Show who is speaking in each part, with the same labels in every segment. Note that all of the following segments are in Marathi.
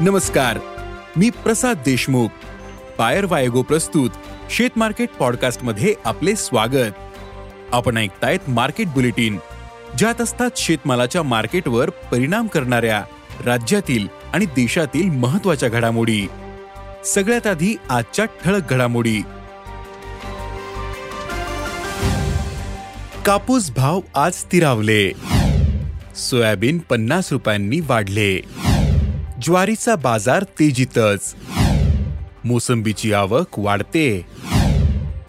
Speaker 1: नमस्कार मी प्रसाद देशमुख. पायर वायगो प्रस्तुत शेत मार्केट पॉडकास्टमध्ये आपले स्वागत. आपण ऐकतायत मार्केट बुलेटिन ज्यात असतात शेतमालाच्या मार्केटवर परिणाम करणाऱ्या राज्यातील आणि देशातील महत्त्वाच्या घडामोडी. सगळ्यात आधी आजच्या ठळक घडामोडी. कापूस भाव आज स्थिरावले. सोयाबीन पन्नास रुपयांनी वाढले. ज्वारीचा बाजार तेजीतच. मोसंबीची आवक वाढते.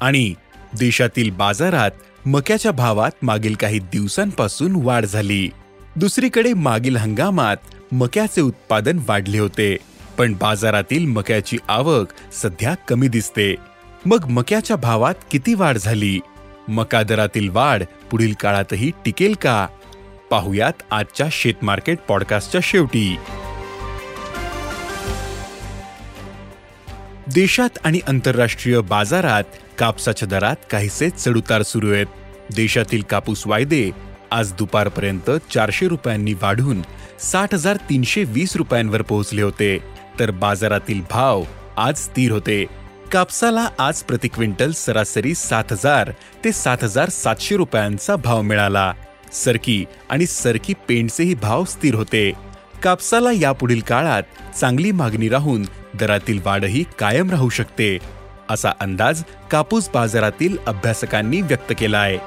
Speaker 1: आणि देशातील बाजारात मक्याच्या भावात मागील काही दिवसांपासून वाढ झाली. दुसरीकडे मागील हंगामात मक्याचे उत्पादन वाढले होते. पण बाजारातील मक्याची आवक सध्या कमी दिसते. मग मक्याच्या भावात किती वाढ झाली? मका दरातील वाढ पुढील काळातही टिकेल का? पाहुयात आजच्या शेत मार्केट पॉडकास्टच्या शेवटी. देशात आणि आंतरराष्ट्रीय बाजारात कापसाच्या दरात काहीसे चढउतार सुरू आहेत. देशातील कापूस वायदे आज दुपारपर्यंत चारशे रुपयांनी वाढून साठ हजार तीनशे वीस रुपयांवर पोहोचले होते. तर बाजारातील भाव आज स्थिर होते. कापसाला आज प्रति क्विंटल सरासरी सात हजार ते सात हजार सातशे रुपयांचा भाव मिळाला. सरकी आणि सरकी पेंटचेही भाव स्थिर होते. कापसाला यापुढील काळात चांगली मागणी राहून दरातील वाढही कायम राहू शकते असा अंदाज कापूस बाजारातील अभ्यासकांनी व्यक्त केला आहे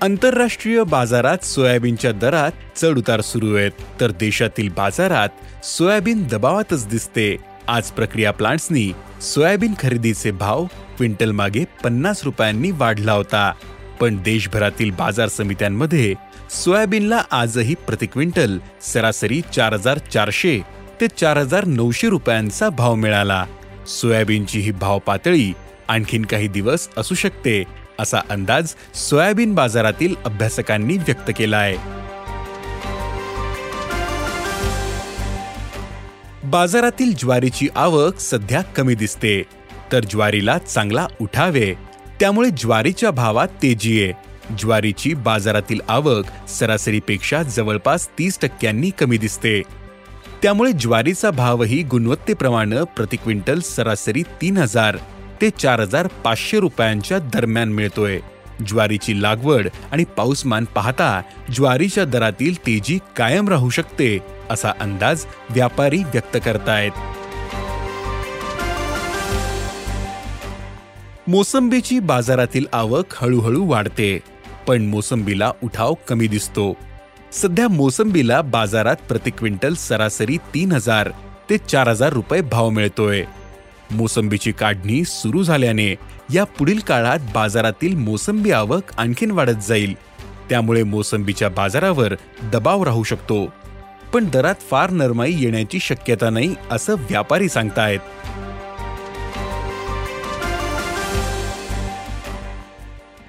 Speaker 1: आंतरराष्ट्रीय बाजारात सोयाबीनच्या दरात चढ उतार सुरू आहेत तर देशातील बाजारात सोयाबीन दबावातच दिसते. आज प्रक्रिया प्लांट्सनी सोयाबीन खरेदीचे भाव क्विंटल मागे पन्नास रुपयांनी वाढला होता. पण देशभरातील बाजार समित्यांमध्ये सोयाबीनला आजही प्रति क्विंटल सरासरी चार हजार चारशे ते चार हजार नऊशे रुपयांचा भाव मिळाला. सोयाबीनची ही भाव पातळी आणखीन काही दिवस असू शकते असा अंदाज सोयाबीन बाजारातील अभ्यासकांनी व्यक्त केला आहे बाजारातील ज्वारीची आवक सध्या कमी दिसते तर ज्वारीला चांगला उठावे त्यामुळे ज्वारीच्या भावात तेजी आहे. ज्वारीची बाजारातील आवक सरासरीपेक्षा जवळपास तीस टक्क्यांनी कमी दिसते. त्यामुळे ज्वारीचा भावही गुणवत्तेप्रमाणे प्रति क्विंटल सरासरी तीन हजार ते चार हजार पाचशे रुपयांच्या दरम्यान मिळतोय. ज्वारीची लागवड आणि पाऊसमान पाहता ज्वारीच्या दरातील तेजी कायम राहू शकते असा अंदाज व्यापारी व्यक्त करतायत. मोसंबीची बाजारातील आवक हळूहळू वाढते. पण मोसंबीला उठाव कमी दिसतो. सध्या मोसंबीला बाजारात प्रति क्विंटल सरासरी तीन हजार ते चार हजार रुपये भाव मिळतोय. मोसंबीची काढणी सुरू झाल्याने या पुढील काळात बाजारातील मोसंबी आवक आणखीन वाढत जाईल. त्यामुळे मोसंबीच्या बाजारावर दबाव राहू शकतो. पण दरात फार नरमाई येण्याची शक्यता नाही असं व्यापारी सांगतायत.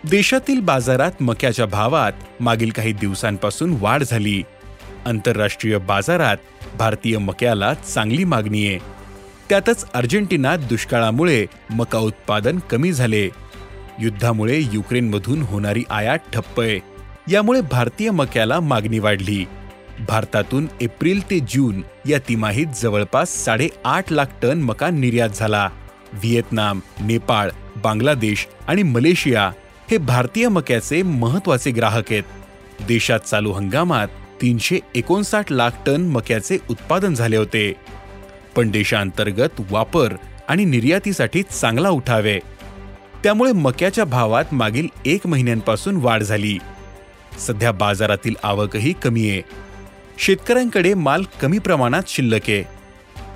Speaker 1: देशातील बाजारात मक्याच्या भावात मागील काही दिवसांपासून वाढ झाली. आंतरराष्ट्रीय बाजारात भारतीय मक्याला चांगली मागणी आहे. त्यातच अर्जेंटिनात दुष्काळामुळे मका उत्पादन कमी झाले. युद्धामुळे युक्रेनमधून होणारी आयात ठप्प आहे. यामुळे भारतीय मक्याला मागणी वाढली. भारतातून एप्रिल ते जून या तिमाहीत जवळपास साडेआठ लाख टन मका निर्यात झाला. व्हिएतनाम नेपाळ बांगलादेश आणि मलेशिया हे भारतीय मक्याचे महत्त्वाचे ग्राहक आहेत. देशात चालू हंगामात तीनशे एकोणसाठ लाख टन मक्याचे उत्पादन झाले होते. पण देशांतर्गत वापर आणि निर्यातीसाठी चांगला उठावे. त्यामुळे मक्याच्या भावात मागील एक महिन्यांपासून वाढ झाली. सध्या बाजारातील आवकही कमी आहे. शेतकऱ्यांकडे माल कमी प्रमाणात शिल्लक आहे.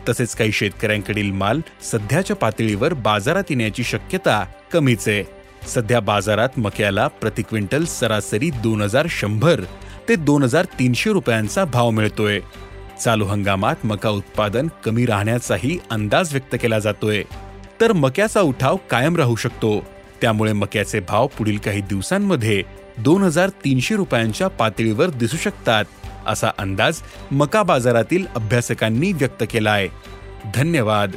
Speaker 1: तसेच काही शेतकऱ्यांकडील माल सध्याच्या पातळीवर बाजारात येण्याची शक्यता कमीच आहे. सध्या बाजारात मक्याला प्रति क्विंटल सरासरी दोन हजार शंभर ते दोन हजार तीनशे रुपयांचा भाव मिळतोय. चालू हंगामात मका उत्पादन कमी राहण्याचाही अंदाज व्यक्त केला जातोय. तर मक्याचा उठाव कायम राहू शकतो. त्यामुळे मक्याचे भाव पुढील काही दिवसांमध्ये दोन हजार तीनशे रुपयांच्या पातळीवर दिसू शकतात असा अंदाज मका बाजारातील अभ्यासकांनी व्यक्त केला आहे धन्यवाद.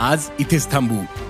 Speaker 1: आज इथेच थांबू.